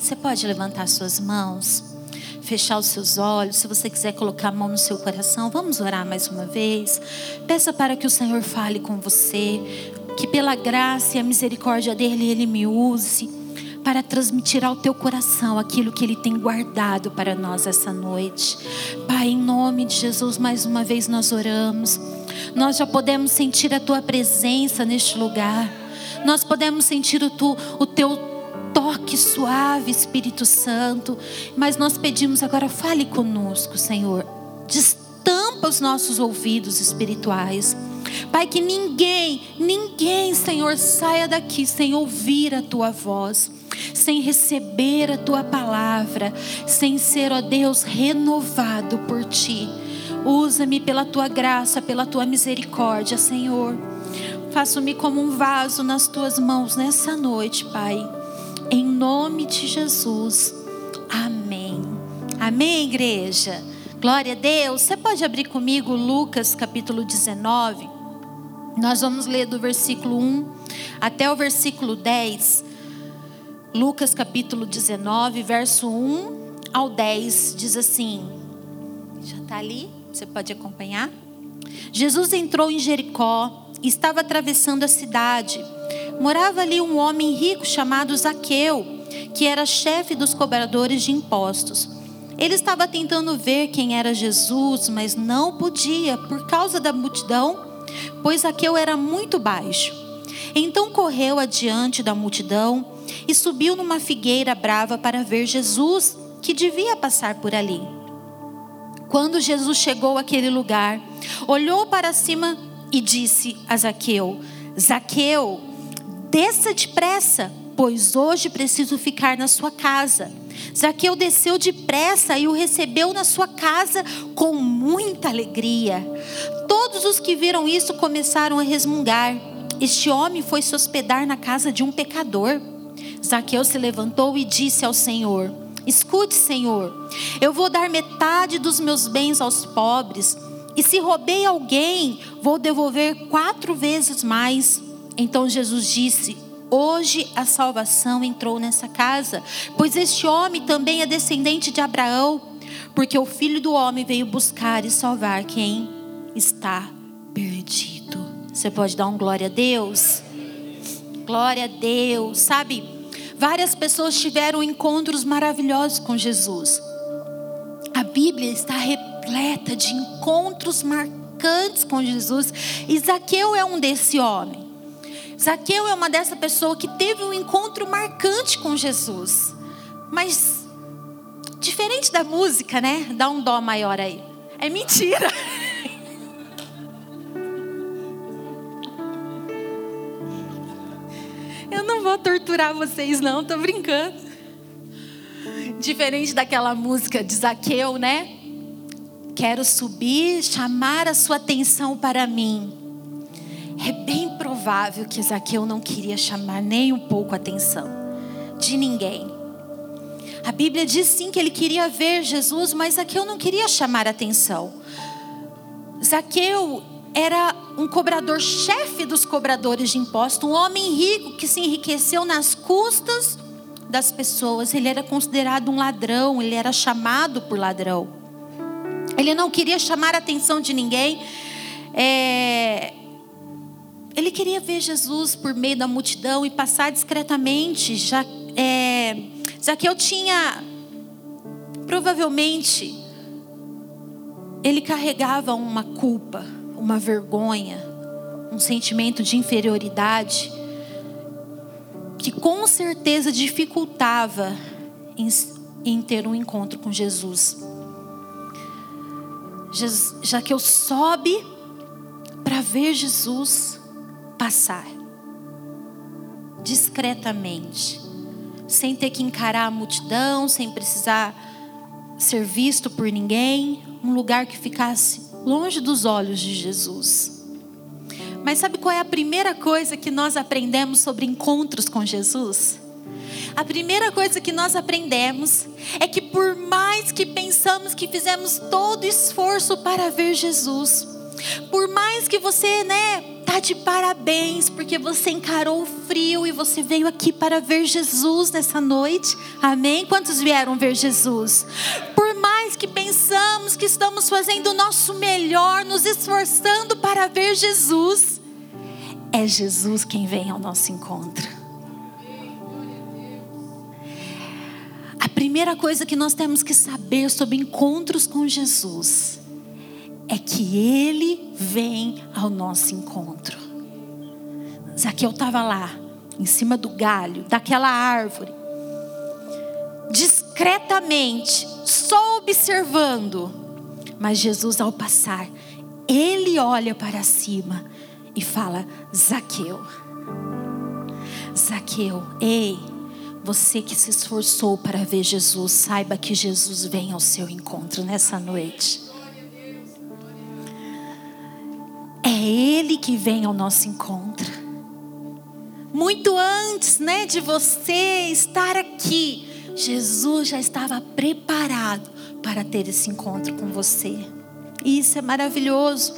Você pode levantar suas mãos, fechar os seus olhos. Se você quiser colocar a mão no seu coração, vamos orar mais uma vez. Peça para que o Senhor fale com você, que pela graça e a misericórdia dele ele me use para transmitir ao teu coração aquilo que ele tem guardado para nós essa noite. Pai, em nome de Jesus, mais uma vez nós oramos. Nós já podemos sentir a tua presença neste lugar. Nós podemos sentir o, tu, o teu toque suave, Espírito Santo. Mas nós pedimos agora, fale conosco, Senhor. Destampa os nossos ouvidos espirituais. Pai, que ninguém, ninguém, Senhor, saia daqui sem ouvir a tua voz, sem receber a tua palavra, sem ser, ó Deus, renovado por ti. Usa-me pela tua graça, pela tua misericórdia, Senhor. Faço-me como um vaso nas tuas mãos nessa noite, Pai. Em nome de Jesus. Amém. Amém, igreja. Glória a Deus. Você pode abrir comigo Lucas capítulo 19? Nós vamos ler do versículo 1 até o versículo 10. Lucas capítulo 19, verso 1 ao 10 diz assim: Já está ali? Você pode acompanhar? Jesus entrou em Jericó e estava atravessando a cidade. Morava ali um homem rico chamado Zaqueu, que era chefe dos cobradores de impostos. Ele estava tentando ver quem era Jesus, mas não podia por causa da multidão, pois Zaqueu era muito baixo. Então correu adiante da multidão e subiu numa figueira brava para ver Jesus, que devia passar por ali. Quando Jesus chegou àquele lugar, olhou para cima e disse a Zaqueu: Zaqueu, desça depressa, pois hoje preciso ficar na sua casa. Zaqueu desceu depressa e o recebeu na sua casa com muita alegria. Todos os que viram isso começaram a resmungar. Este homem foi se hospedar na casa de um pecador. Zaqueu se levantou e disse ao Senhor: Escute, Senhor, eu vou dar metade dos meus bens aos pobres, e se roubei alguém, vou devolver quatro vezes mais. Então Jesus disse: Hoje a salvação entrou nessa casa, pois este homem também é descendente de Abraão, porque o filho do homem veio buscar e salvar quem está perdido. Você pode dar um glória a Deus? Glória a Deus, sabe? Várias pessoas tiveram encontros maravilhosos com Jesus. A Bíblia está repleta de encontros marcantes com Jesus. Zaqueu é um desse homem. Zaqueu é uma dessa pessoa que teve um encontro marcante com Jesus. Mas diferente da música, né? Dá um dó maior aí. É mentira. Eu não vou torturar vocês, não, tô brincando. Diferente daquela música de Zaqueu, né? Quero subir, chamar a sua atenção para mim. É bem provável que Zaqueu não queria chamar nem um pouco a atenção de ninguém. A Bíblia diz sim que ele queria ver Jesus, mas Zaqueu não queria chamar atenção. Zaqueu era um cobrador-chefe dos cobradores de impostos, um homem rico que se enriqueceu nas custas das pessoas. Ele era considerado um ladrão, ele era chamado por ladrão. Ele não queria chamar a atenção de ninguém. É... Ele queria ver Jesus por meio da multidão e passar discretamente. Já, é... Zaqueu tinha, provavelmente, ele carregava uma culpa uma vergonha, um sentimento de inferioridade que com certeza dificultava em, em ter um encontro com Jesus. Já que eu sobe para ver Jesus passar discretamente, sem ter que encarar a multidão, sem precisar ser visto por ninguém, um lugar que ficasse longe dos olhos de Jesus. Mas sabe qual é a primeira coisa que nós aprendemos sobre encontros com Jesus? A primeira coisa que nós aprendemos é que por mais que pensamos que fizemos todo esforço para ver Jesus, por mais que você, né, tá de parabéns, porque você encarou o frio e você veio aqui para ver Jesus nessa noite. Amém? Quantos vieram ver Jesus? Por mais que pensamos que estamos fazendo o nosso melhor, nos esforçando para ver Jesus, é Jesus quem vem ao nosso encontro. A primeira coisa que nós temos que saber sobre encontros com Jesus é que Ele vem ao nosso encontro. Zaqueu estava lá, em cima do galho, daquela árvore, discretamente, só observando. Mas Jesus, ao passar, ele olha para cima e fala: Zaqueu, Zaqueu, ei, você que se esforçou para ver Jesus, saiba que Jesus vem ao seu encontro nessa noite. Ele que vem ao nosso encontro. Muito antes, né, de você estar aqui, Jesus já estava preparado para ter esse encontro com você. E isso é maravilhoso.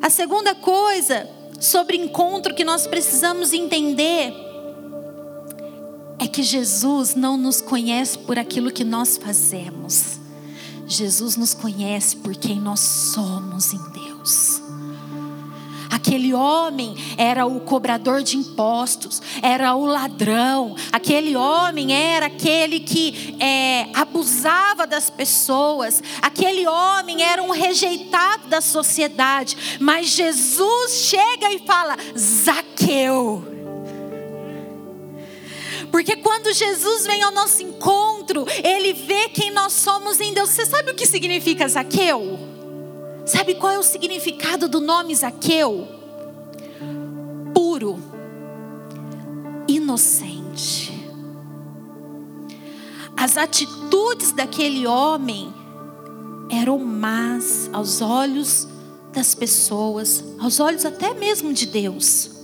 A segunda coisa sobre encontro que nós precisamos entender é que Jesus não nos conhece por aquilo que nós fazemos. Jesus nos conhece por quem nós somos em Deus. Aquele homem era o cobrador de impostos, era o ladrão, aquele homem era aquele que é, abusava das pessoas, aquele homem era um rejeitado da sociedade. Mas Jesus chega e fala: Zaqueu. Porque quando Jesus vem ao nosso encontro, ele vê quem nós somos em Deus. Você sabe o que significa Zaqueu? Sabe qual é o significado do nome Zaqueu? Puro, inocente. As atitudes daquele homem eram más aos olhos das pessoas, aos olhos até mesmo de Deus.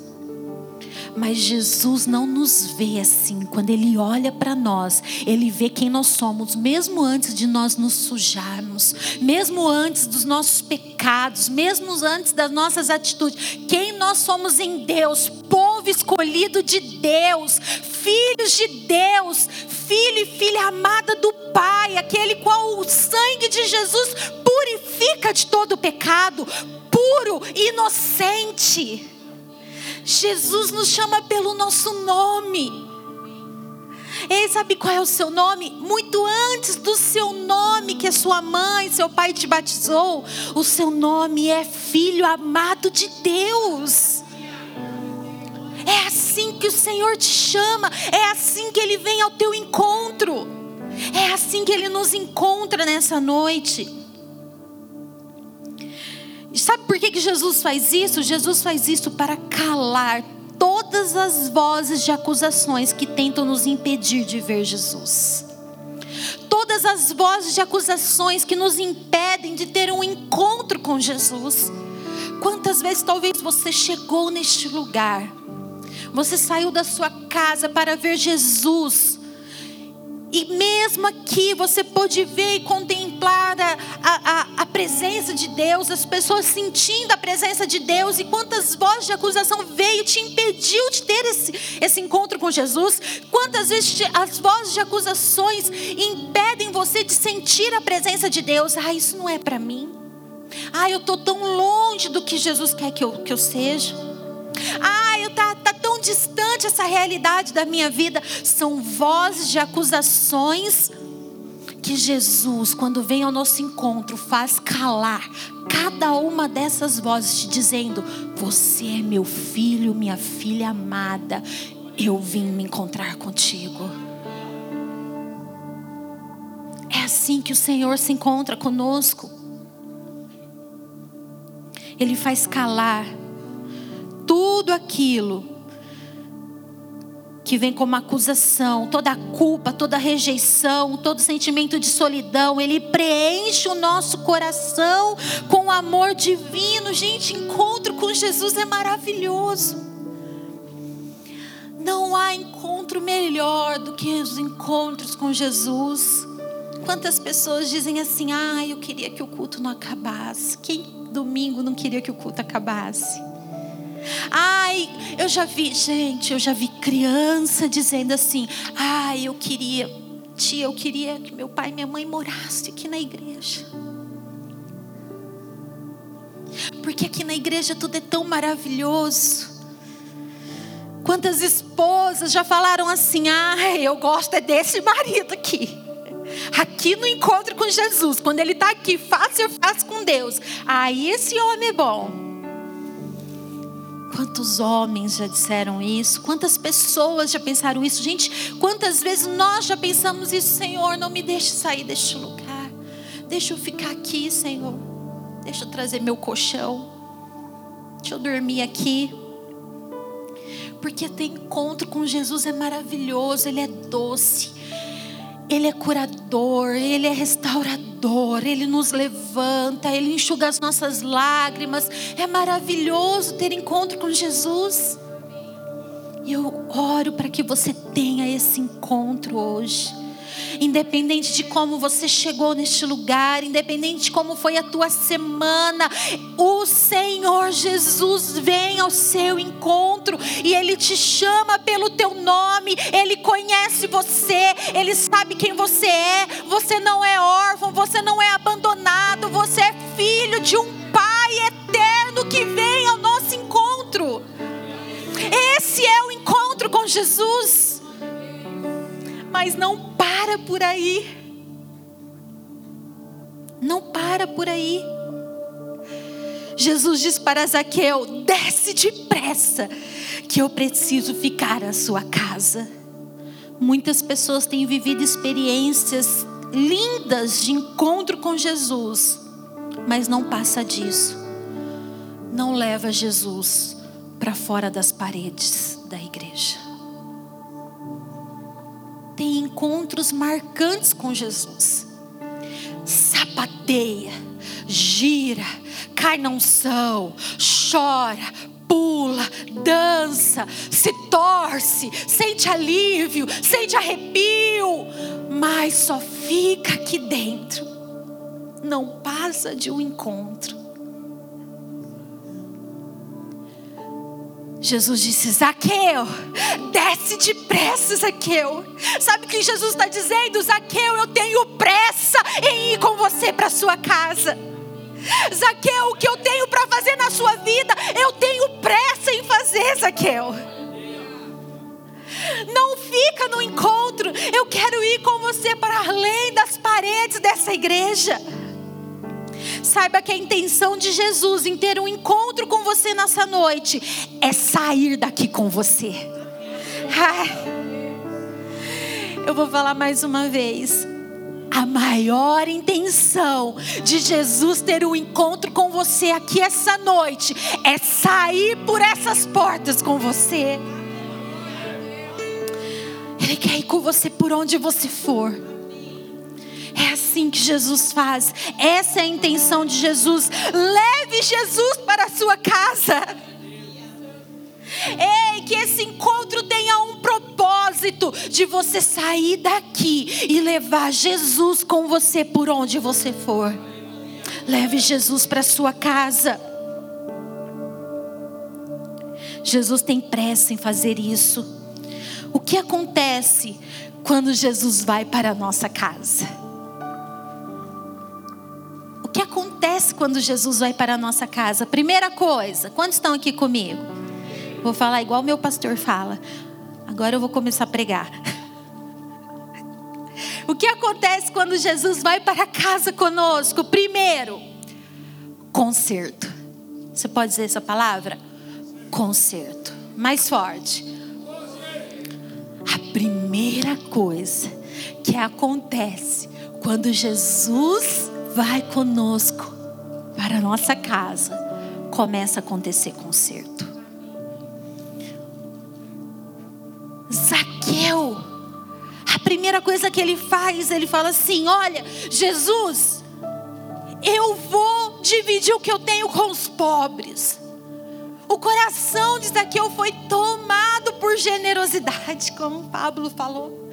Mas Jesus não nos vê assim. Quando Ele olha para nós, Ele vê quem nós somos, mesmo antes de nós nos sujarmos, mesmo antes dos nossos pecados, mesmo antes das nossas atitudes. Quem nós somos em Deus, povo escolhido de Deus, filhos de Deus, filho e filha amada do Pai, aquele qual o sangue de Jesus purifica de todo pecado, puro, inocente. Jesus nos chama pelo nosso nome. E sabe qual é o seu nome? Muito antes do seu nome que a sua mãe, seu pai te batizou, o seu nome é filho amado de Deus. É assim que o Senhor te chama, é assim que ele vem ao teu encontro. É assim que ele nos encontra nessa noite. Que, Jesus faz isso? Jesus faz isso para calar todas as vozes de acusações que tentam nos impedir de ver Jesus. Todas as vozes de acusações que nos impedem de ter um encontro com Jesus. Quantas vezes talvez você chegou neste lugar, você saiu da sua casa para ver Jesus, e mesmo aqui você pode ver e contemplar a, a, a, presença de Deus, as pessoas sentindo a presença de Deus, e quantas vozes de acusação veio te impediu de ter esse, esse encontro com Jesus, quantas vezes as vozes de acusações impedem você de sentir a presença de Deus. Ah, isso não é para mim. Ah, eu estou tão longe do que Jesus quer que eu, que eu seja. Ah, eu tá, tá tão distante essa realidade da minha vida. São vozes de acusações que Jesus, quando vem ao nosso encontro, faz calar cada uma dessas vozes, te dizendo: Você é meu filho, minha filha amada. Eu vim me encontrar contigo. É assim que o Senhor se encontra conosco. Ele faz calar tudo aquilo que vem como acusação, toda a culpa, toda a rejeição, todo sentimento de solidão, ele preenche o nosso coração com o amor divino. Gente, encontro com Jesus é maravilhoso. Não há encontro melhor do que os encontros com Jesus. Quantas pessoas dizem assim: "Ah, eu queria que o culto não acabasse". Quem domingo não queria que o culto acabasse? Ai, eu já vi, gente, eu já vi criança dizendo assim: ai, eu queria, tia, eu queria que meu pai e minha mãe morassem aqui na igreja. Porque aqui na igreja tudo é tão maravilhoso. Quantas esposas já falaram assim: ah, eu gosto é desse marido aqui. Aqui no encontro com Jesus, quando ele está aqui, face a face com Deus, aí esse homem é bom. Quantos homens já disseram isso? Quantas pessoas já pensaram isso? Gente, quantas vezes nós já pensamos isso, Senhor, não me deixe sair deste lugar. Deixa eu ficar aqui, Senhor. Deixa eu trazer meu colchão. Deixa eu dormir aqui. Porque ter encontro com Jesus é maravilhoso, ele é doce. Ele é curador, Ele é restaurador, Ele nos levanta, Ele enxuga as nossas lágrimas. É maravilhoso ter encontro com Jesus. E eu oro para que você tenha esse encontro hoje independente de como você chegou neste lugar, independente de como foi a tua semana, o Senhor Jesus vem ao seu encontro e Ele te chama pelo teu nome, Ele conhece você, Ele sabe quem você é. Você não é órfão, você não é abandonado, você é filho de um Pai eterno que vem ao nosso encontro. Esse é o encontro com Jesus mas não para por aí. Não para por aí. Jesus diz para Zaqueu: desce depressa, que eu preciso ficar na sua casa. Muitas pessoas têm vivido experiências lindas de encontro com Jesus, mas não passa disso. Não leva Jesus para fora das paredes da igreja tem encontros marcantes com Jesus. Sapateia, gira, cai na unção, chora, pula, dança, se torce, sente alívio, sente arrepio, mas só fica aqui dentro. Não passa de um encontro. Jesus disse: Zaqueu, desce depressa, Zaqueu. Sabe o que Jesus está dizendo? Zaqueu, eu tenho pressa em ir com você para sua casa. Zaqueu, o que eu tenho para fazer na sua vida, eu tenho pressa em fazer, Zaqueu. Não fica no encontro, eu quero ir com você para além das paredes dessa igreja. Saiba que a intenção de Jesus em ter um encontro com você nessa noite é sair daqui com você. Ai. Eu vou falar mais uma vez. A maior intenção de Jesus ter um encontro com você aqui essa noite é sair por essas portas com você. Ele quer ir com você por onde você for. É assim que Jesus faz. Essa é a intenção de Jesus. Leve Jesus para a sua casa. Ei, que esse encontro tenha um propósito de você sair daqui e levar Jesus com você por onde você for. Leve Jesus para sua casa. Jesus tem pressa em fazer isso. O que acontece quando Jesus vai para a nossa casa? Acontece quando Jesus vai para a nossa casa? Primeira coisa, quantos estão aqui comigo? Vou falar igual meu pastor fala. Agora eu vou começar a pregar. O que acontece quando Jesus vai para casa conosco? Primeiro, conserto. Você pode dizer essa palavra? Conserto. Mais forte. A primeira coisa que acontece quando Jesus vai conosco nossa casa, começa a acontecer conserto. Zaqueu, a primeira coisa que ele faz, ele fala assim: Olha, Jesus, eu vou dividir o que eu tenho com os pobres. O coração de Zaqueu foi tomado por generosidade, como Pablo falou.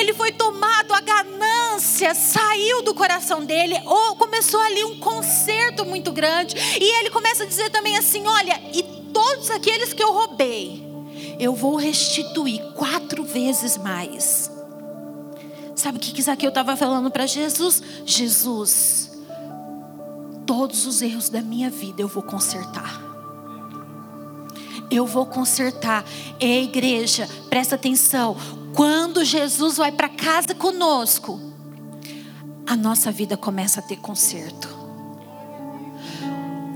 Ele foi tomado a ganância saiu do coração dele, ou começou ali um conserto muito grande, e ele começa a dizer também assim: olha, e todos aqueles que eu roubei, eu vou restituir quatro vezes mais. Sabe o que, que estava falando para Jesus? Jesus, todos os erros da minha vida eu vou consertar. Eu vou consertar. Ei, igreja, presta atenção. Quando Jesus vai para casa conosco, a nossa vida começa a ter conserto.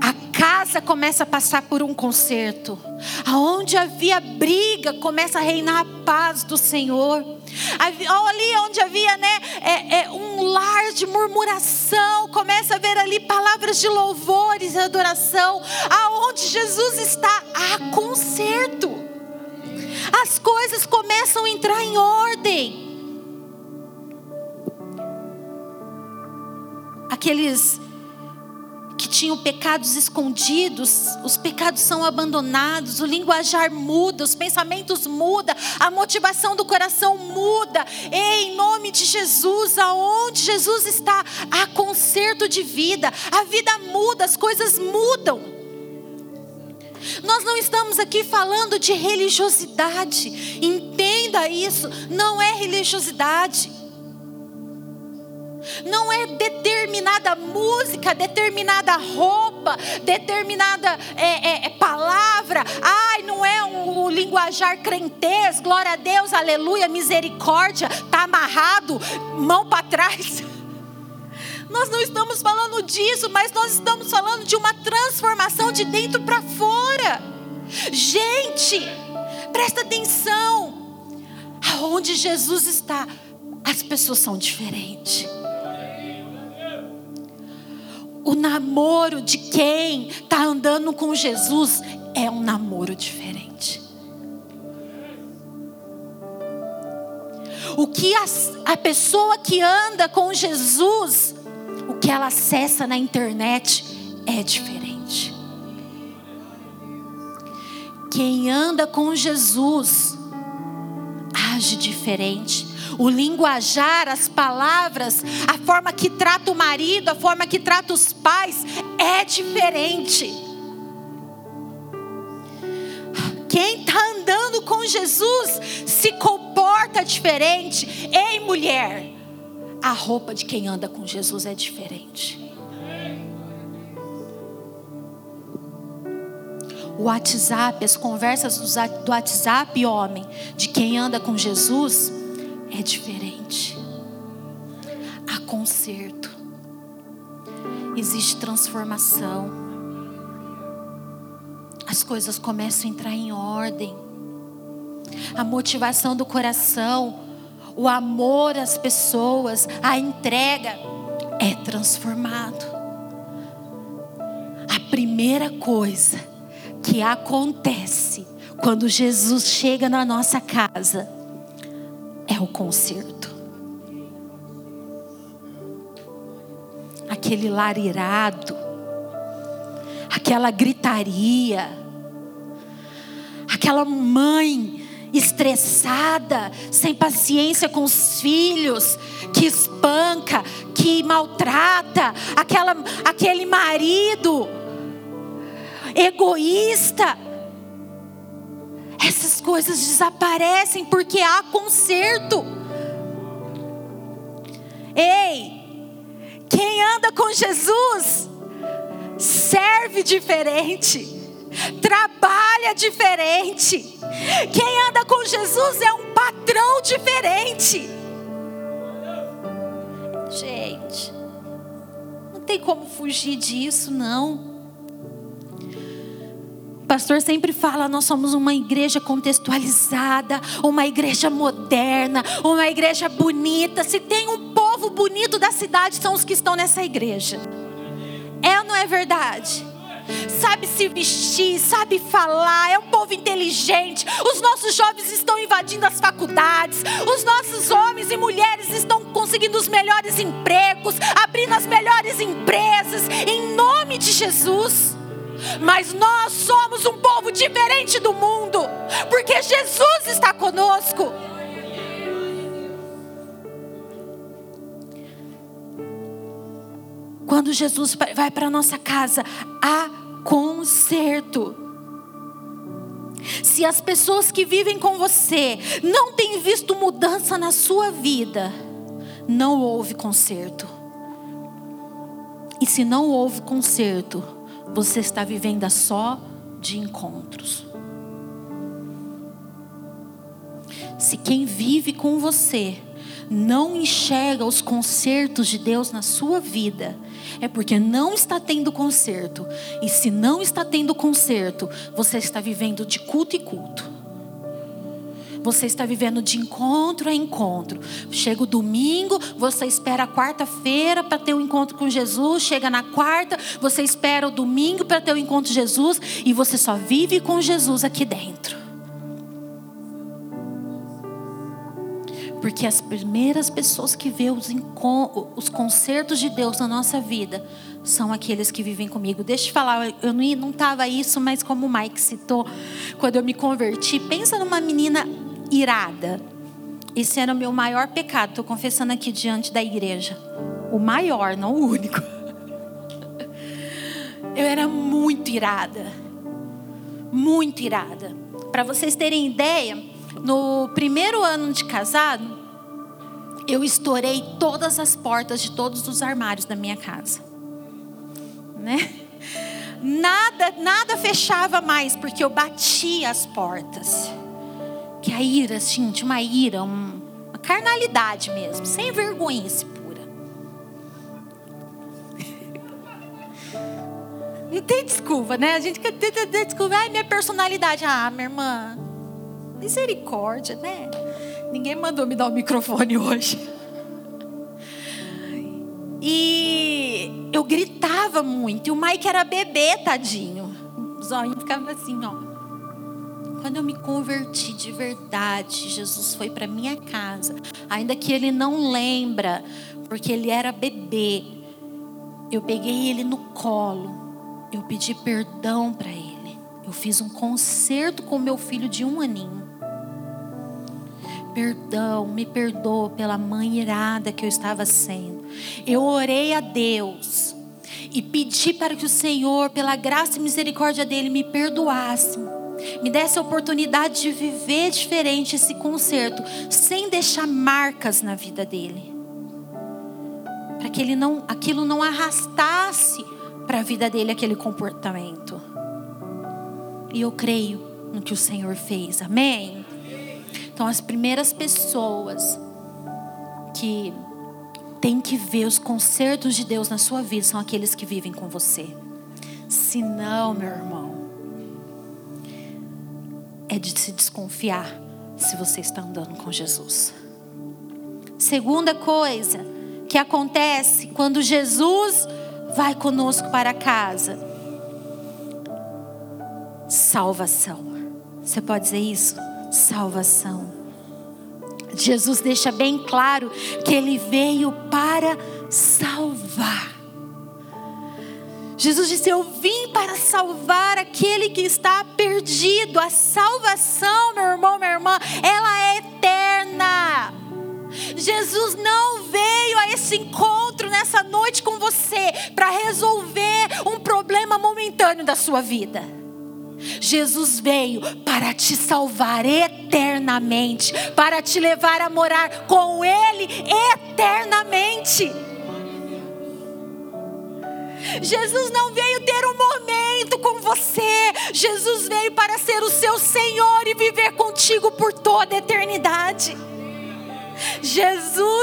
A casa começa a passar por um conserto. Aonde havia briga, começa a reinar a paz do Senhor. Ali onde havia né, é, é, um lar de murmuração, começa a ver ali palavras de louvores e adoração. Aonde Jesus está, há conserto as coisas começam a entrar em ordem. Aqueles que tinham pecados escondidos, os pecados são abandonados, o linguajar muda, os pensamentos mudam, a motivação do coração muda. Ei, em nome de Jesus, aonde Jesus está, há conserto de vida, a vida muda, as coisas mudam. Nós não estamos aqui falando de religiosidade. Entenda isso, não é religiosidade. Não é determinada música, determinada roupa, determinada é, é, é palavra. Ai, não é um, um linguajar crentez, glória a Deus, aleluia, misericórdia. Está amarrado, mão para trás. Nós não estamos falando disso, mas nós estamos falando de uma transformação de dentro para fora. Gente, presta atenção. Aonde Jesus está, as pessoas são diferentes. O namoro de quem está andando com Jesus é um namoro diferente. O que a, a pessoa que anda com Jesus que ela acessa na internet é diferente. Quem anda com Jesus age diferente. O linguajar, as palavras, a forma que trata o marido, a forma que trata os pais é diferente. Quem está andando com Jesus se comporta diferente. Ei, mulher, a roupa de quem anda com Jesus é diferente. O WhatsApp, as conversas do WhatsApp, homem, de quem anda com Jesus, é diferente. Há conserto, existe transformação, as coisas começam a entrar em ordem, a motivação do coração o amor às pessoas, a entrega é transformado. A primeira coisa que acontece quando Jesus chega na nossa casa é o conserto. Aquele lar irado, aquela gritaria, aquela mãe estressada, sem paciência com os filhos, que espanca, que maltrata, aquela, aquele marido egoísta. Essas coisas desaparecem porque há conserto. Ei, quem anda com Jesus serve diferente trabalha diferente. Quem anda com Jesus é um patrão diferente. Gente, não tem como fugir disso, não. O pastor sempre fala: nós somos uma igreja contextualizada, uma igreja moderna, uma igreja bonita. Se tem um povo bonito da cidade, são os que estão nessa igreja. É ou não é verdade? Sabe se vestir, sabe falar, é um povo inteligente. Os nossos jovens estão invadindo as faculdades, os nossos homens e mulheres estão conseguindo os melhores empregos, abrindo as melhores empresas, em nome de Jesus. Mas nós somos um povo diferente do mundo, porque Jesus está conosco. Quando Jesus vai para nossa casa, há conserto. Se as pessoas que vivem com você não têm visto mudança na sua vida, não houve conserto. E se não houve conserto, você está vivendo só de encontros. Se quem vive com você não enxerga os concertos de Deus na sua vida, é porque não está tendo conserto. E se não está tendo conserto, você está vivendo de culto e culto. Você está vivendo de encontro a encontro. Chega o domingo, você espera a quarta-feira para ter um encontro com Jesus. Chega na quarta, você espera o domingo para ter o um encontro com Jesus. E você só vive com Jesus aqui dentro. Porque as primeiras pessoas que vê os, os concertos de Deus na nossa vida são aqueles que vivem comigo. Deixa eu falar, eu não estava isso, mas como o Mike citou, quando eu me converti, pensa numa menina irada. Esse era o meu maior pecado, estou confessando aqui diante da igreja. O maior, não o único. Eu era muito irada. Muito irada. Para vocês terem ideia, no primeiro ano de casado, eu estourei todas as portas de todos os armários da minha casa. Né? Nada, nada fechava mais porque eu batia as portas. Que a ira, assim, tinha uma ira, uma carnalidade mesmo, sem vergonha pura. Não tem desculpa, né? A gente tenta desculpa, ai, minha personalidade. Ah, minha irmã, misericórdia, né? Ninguém mandou me dar o microfone hoje. E eu gritava muito. E o Mike era bebê, tadinho. O zóio ficava assim, ó. Quando eu me converti de verdade, Jesus foi para minha casa, ainda que ele não lembra, porque ele era bebê. Eu peguei ele no colo, eu pedi perdão para ele. Eu fiz um concerto com meu filho de um aninho. Perdão, me perdoa pela mãe irada que eu estava sendo. Eu orei a Deus e pedi para que o Senhor, pela graça e misericórdia dele, me perdoasse me desse a oportunidade de viver diferente esse concerto, sem deixar marcas na vida dele. Para que ele não, aquilo não arrastasse para a vida dele aquele comportamento. E eu creio no que o Senhor fez. Amém. Então as primeiras pessoas que têm que ver os concertos de Deus na sua vida são aqueles que vivem com você. Se não, meu irmão, é de se desconfiar se você está andando com Jesus. Segunda coisa que acontece quando Jesus vai conosco para casa: salvação. Você pode dizer isso? Salvação. Jesus deixa bem claro que ele veio para salvar. Jesus disse: Eu vim para salvar aquele que está perdido. A salvação, meu irmão, minha irmã, ela é eterna. Jesus não veio a esse encontro nessa noite com você para resolver um problema momentâneo da sua vida. Jesus veio para te salvar eternamente, para te levar a morar com Ele eternamente. Jesus não veio ter um momento com você. Jesus veio para ser o seu Senhor e viver contigo por toda a eternidade. Jesus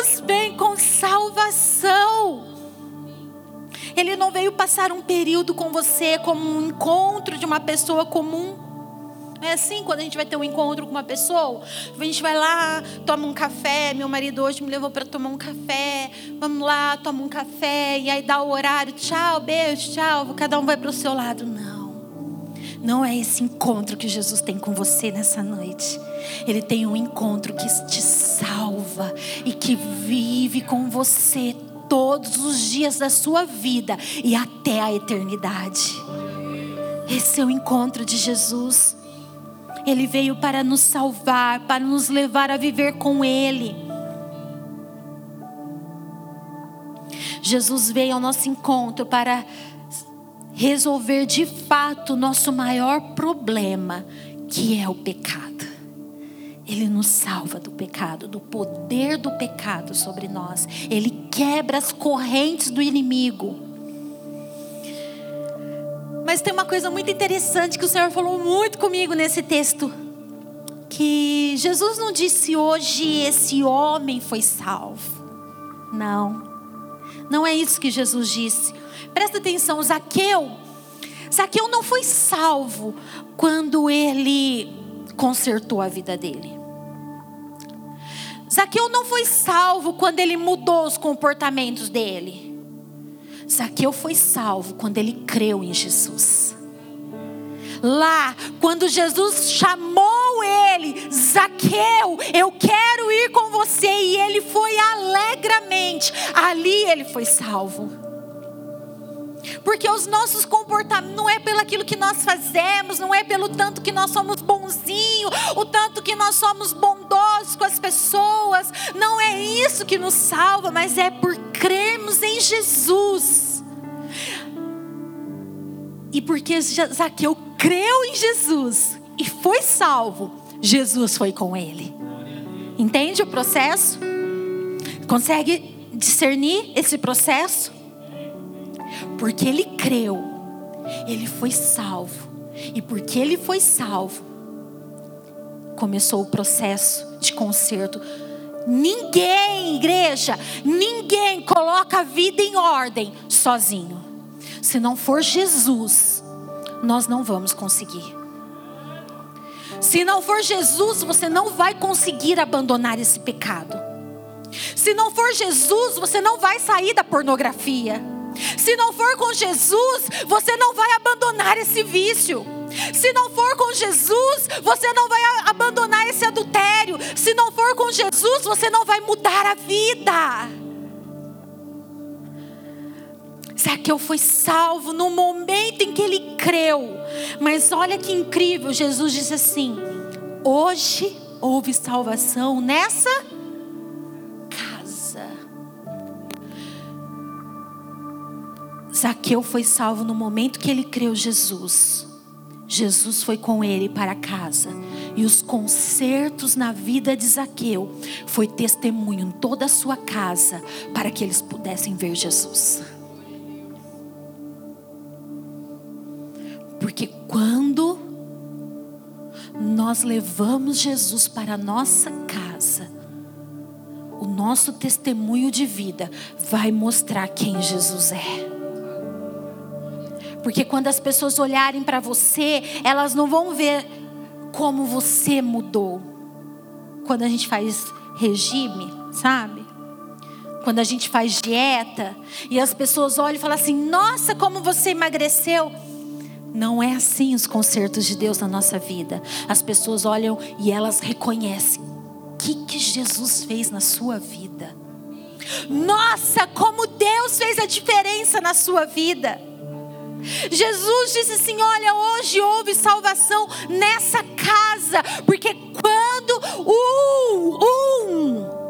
Ele não veio passar um período com você como um encontro de uma pessoa comum. Não é assim quando a gente vai ter um encontro com uma pessoa? A gente vai lá, toma um café. Meu marido hoje me levou para tomar um café. Vamos lá, toma um café. E aí dá o horário. Tchau, beijo, tchau. Cada um vai para o seu lado. Não. Não é esse encontro que Jesus tem com você nessa noite. Ele tem um encontro que te salva e que vive com você todos os dias da sua vida e até a eternidade. Esse é o encontro de Jesus. Ele veio para nos salvar, para nos levar a viver com Ele. Jesus veio ao nosso encontro para resolver de fato o nosso maior problema, que é o pecado. Ele nos salva do pecado, do poder do pecado sobre nós. Ele quebra as correntes do inimigo. Mas tem uma coisa muito interessante que o Senhor falou muito comigo nesse texto. Que Jesus não disse hoje esse homem foi salvo. Não. Não é isso que Jesus disse. Presta atenção, Zaqueu. Zaqueu não foi salvo quando ele consertou a vida dele. Zaqueu não foi salvo quando ele mudou os comportamentos dele. Zaqueu foi salvo quando ele creu em Jesus. Lá, quando Jesus chamou ele, Zaqueu, eu quero ir com você, e ele foi alegremente, ali ele foi salvo. Porque os nossos comportamentos não é pelo aquilo que nós fazemos, não é pelo tanto que nós somos bonzinhos, o tanto que nós somos bondosos com as pessoas, não é isso que nos salva, mas é por crermos em Jesus. E porque Zaqueu creu em Jesus e foi salvo, Jesus foi com ele. Entende o processo? Consegue discernir esse processo? Porque ele creu, ele foi salvo. E porque ele foi salvo, começou o processo de conserto. Ninguém, igreja, ninguém coloca a vida em ordem sozinho. Se não for Jesus, nós não vamos conseguir. Se não for Jesus, você não vai conseguir abandonar esse pecado. Se não for Jesus, você não vai sair da pornografia. Se não for com Jesus, você não vai abandonar esse vício. Se não for com Jesus, você não vai abandonar esse adultério. Se não for com Jesus, você não vai mudar a vida. Zaqueu foi salvo no momento em que ele creu. Mas olha que incrível, Jesus disse assim: Hoje houve salvação nessa Zaqueu foi salvo no momento que ele creu Jesus. Jesus foi com ele para casa. E os concertos na vida de Zaqueu foi testemunho em toda a sua casa para que eles pudessem ver Jesus. Porque quando nós levamos Jesus para a nossa casa, o nosso testemunho de vida vai mostrar quem Jesus é. Porque quando as pessoas olharem para você, elas não vão ver como você mudou. Quando a gente faz regime, sabe? Quando a gente faz dieta e as pessoas olham e falam assim: Nossa, como você emagreceu. Não é assim os concertos de Deus na nossa vida. As pessoas olham e elas reconhecem: O que, que Jesus fez na sua vida? Nossa, como Deus fez a diferença na sua vida. Jesus disse assim: Olha, hoje houve salvação nessa casa, porque quando um, um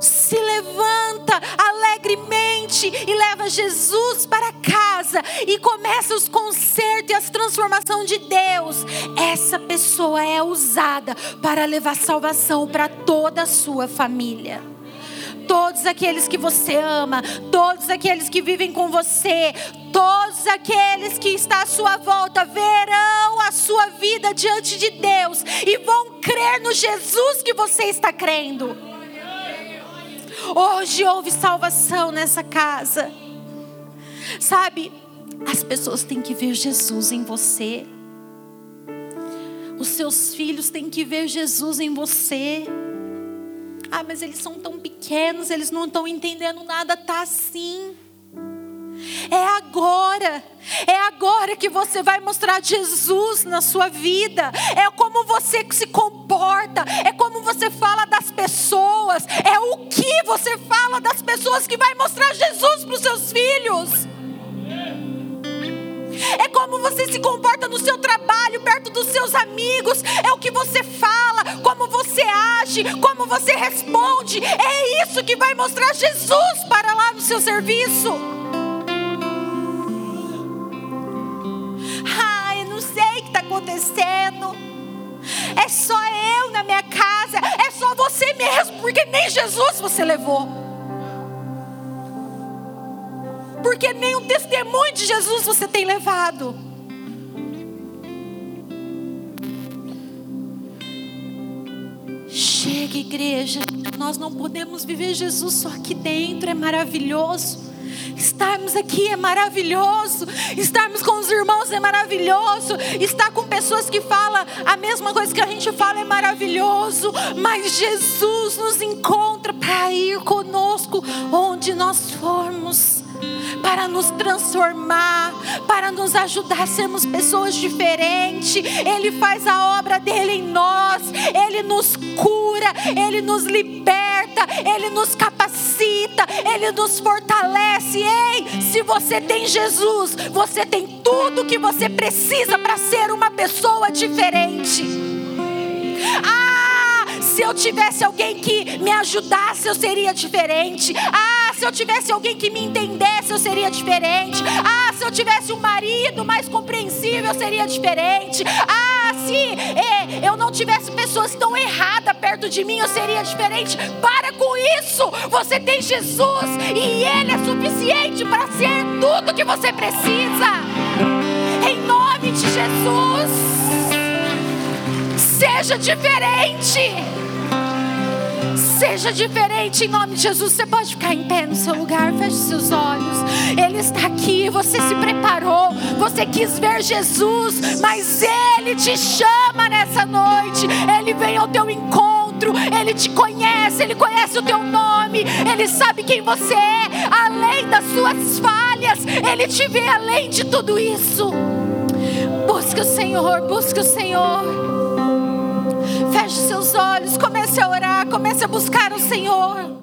se levanta alegremente e leva Jesus para casa e começa os concertos e as transformações de Deus, essa pessoa é usada para levar salvação para toda a sua família todos aqueles que você ama, todos aqueles que vivem com você, todos aqueles que estão à sua volta verão a sua vida diante de Deus e vão crer no Jesus que você está crendo. Hoje houve salvação nessa casa. Sabe, as pessoas têm que ver Jesus em você. Os seus filhos têm que ver Jesus em você. Ah, mas eles são tão pequenos, eles não estão entendendo nada. Tá assim. É agora, é agora que você vai mostrar Jesus na sua vida. É como você se comporta, é como você fala das pessoas, é o que você fala das pessoas que vai mostrar Jesus para os seus filhos. É como você se comporta no seu trabalho, perto dos seus amigos, é o que você fala, como você age, como você responde. É isso que vai mostrar Jesus para lá no seu serviço. Ai, não sei o que está acontecendo. É só eu na minha casa, é só você mesmo, porque nem Jesus você levou. Porque nem o testemunho de Jesus você tem levado. Chega, igreja. Nós não podemos viver Jesus só aqui dentro, é maravilhoso. Estarmos aqui é maravilhoso. Estarmos com os irmãos é maravilhoso. Estar com pessoas que falam a mesma coisa que a gente fala é maravilhoso. Mas Jesus nos encontra para ir conosco onde nós formos para nos transformar, para nos ajudar a sermos pessoas diferentes. Ele faz a obra dele em nós, ele nos cura, ele nos liberta, ele nos capacita, ele nos fortalece. Ei, se você tem Jesus, você tem tudo que você precisa para ser uma pessoa diferente. Ah, se eu tivesse alguém que me ajudasse, eu seria diferente. Ah, se eu tivesse alguém que me entendesse, eu seria diferente. Ah, se eu tivesse um marido mais compreensível, eu seria diferente. Ah, se é, eu não tivesse pessoas tão erradas perto de mim, eu seria diferente. Para com isso. Você tem Jesus e Ele é suficiente para ser tudo que você precisa. Em nome de Jesus. Seja diferente. Seja diferente em nome de Jesus. Você pode ficar em pé no seu lugar, feche seus olhos. Ele está aqui, você se preparou, você quis ver Jesus, mas Ele te chama nessa noite. Ele vem ao teu encontro, Ele te conhece, Ele conhece o teu nome, Ele sabe quem você é, além das suas falhas, Ele te vê além de tudo isso. Busque o Senhor, busque o Senhor. Feche seus olhos, comece a orar, comece a buscar o Senhor.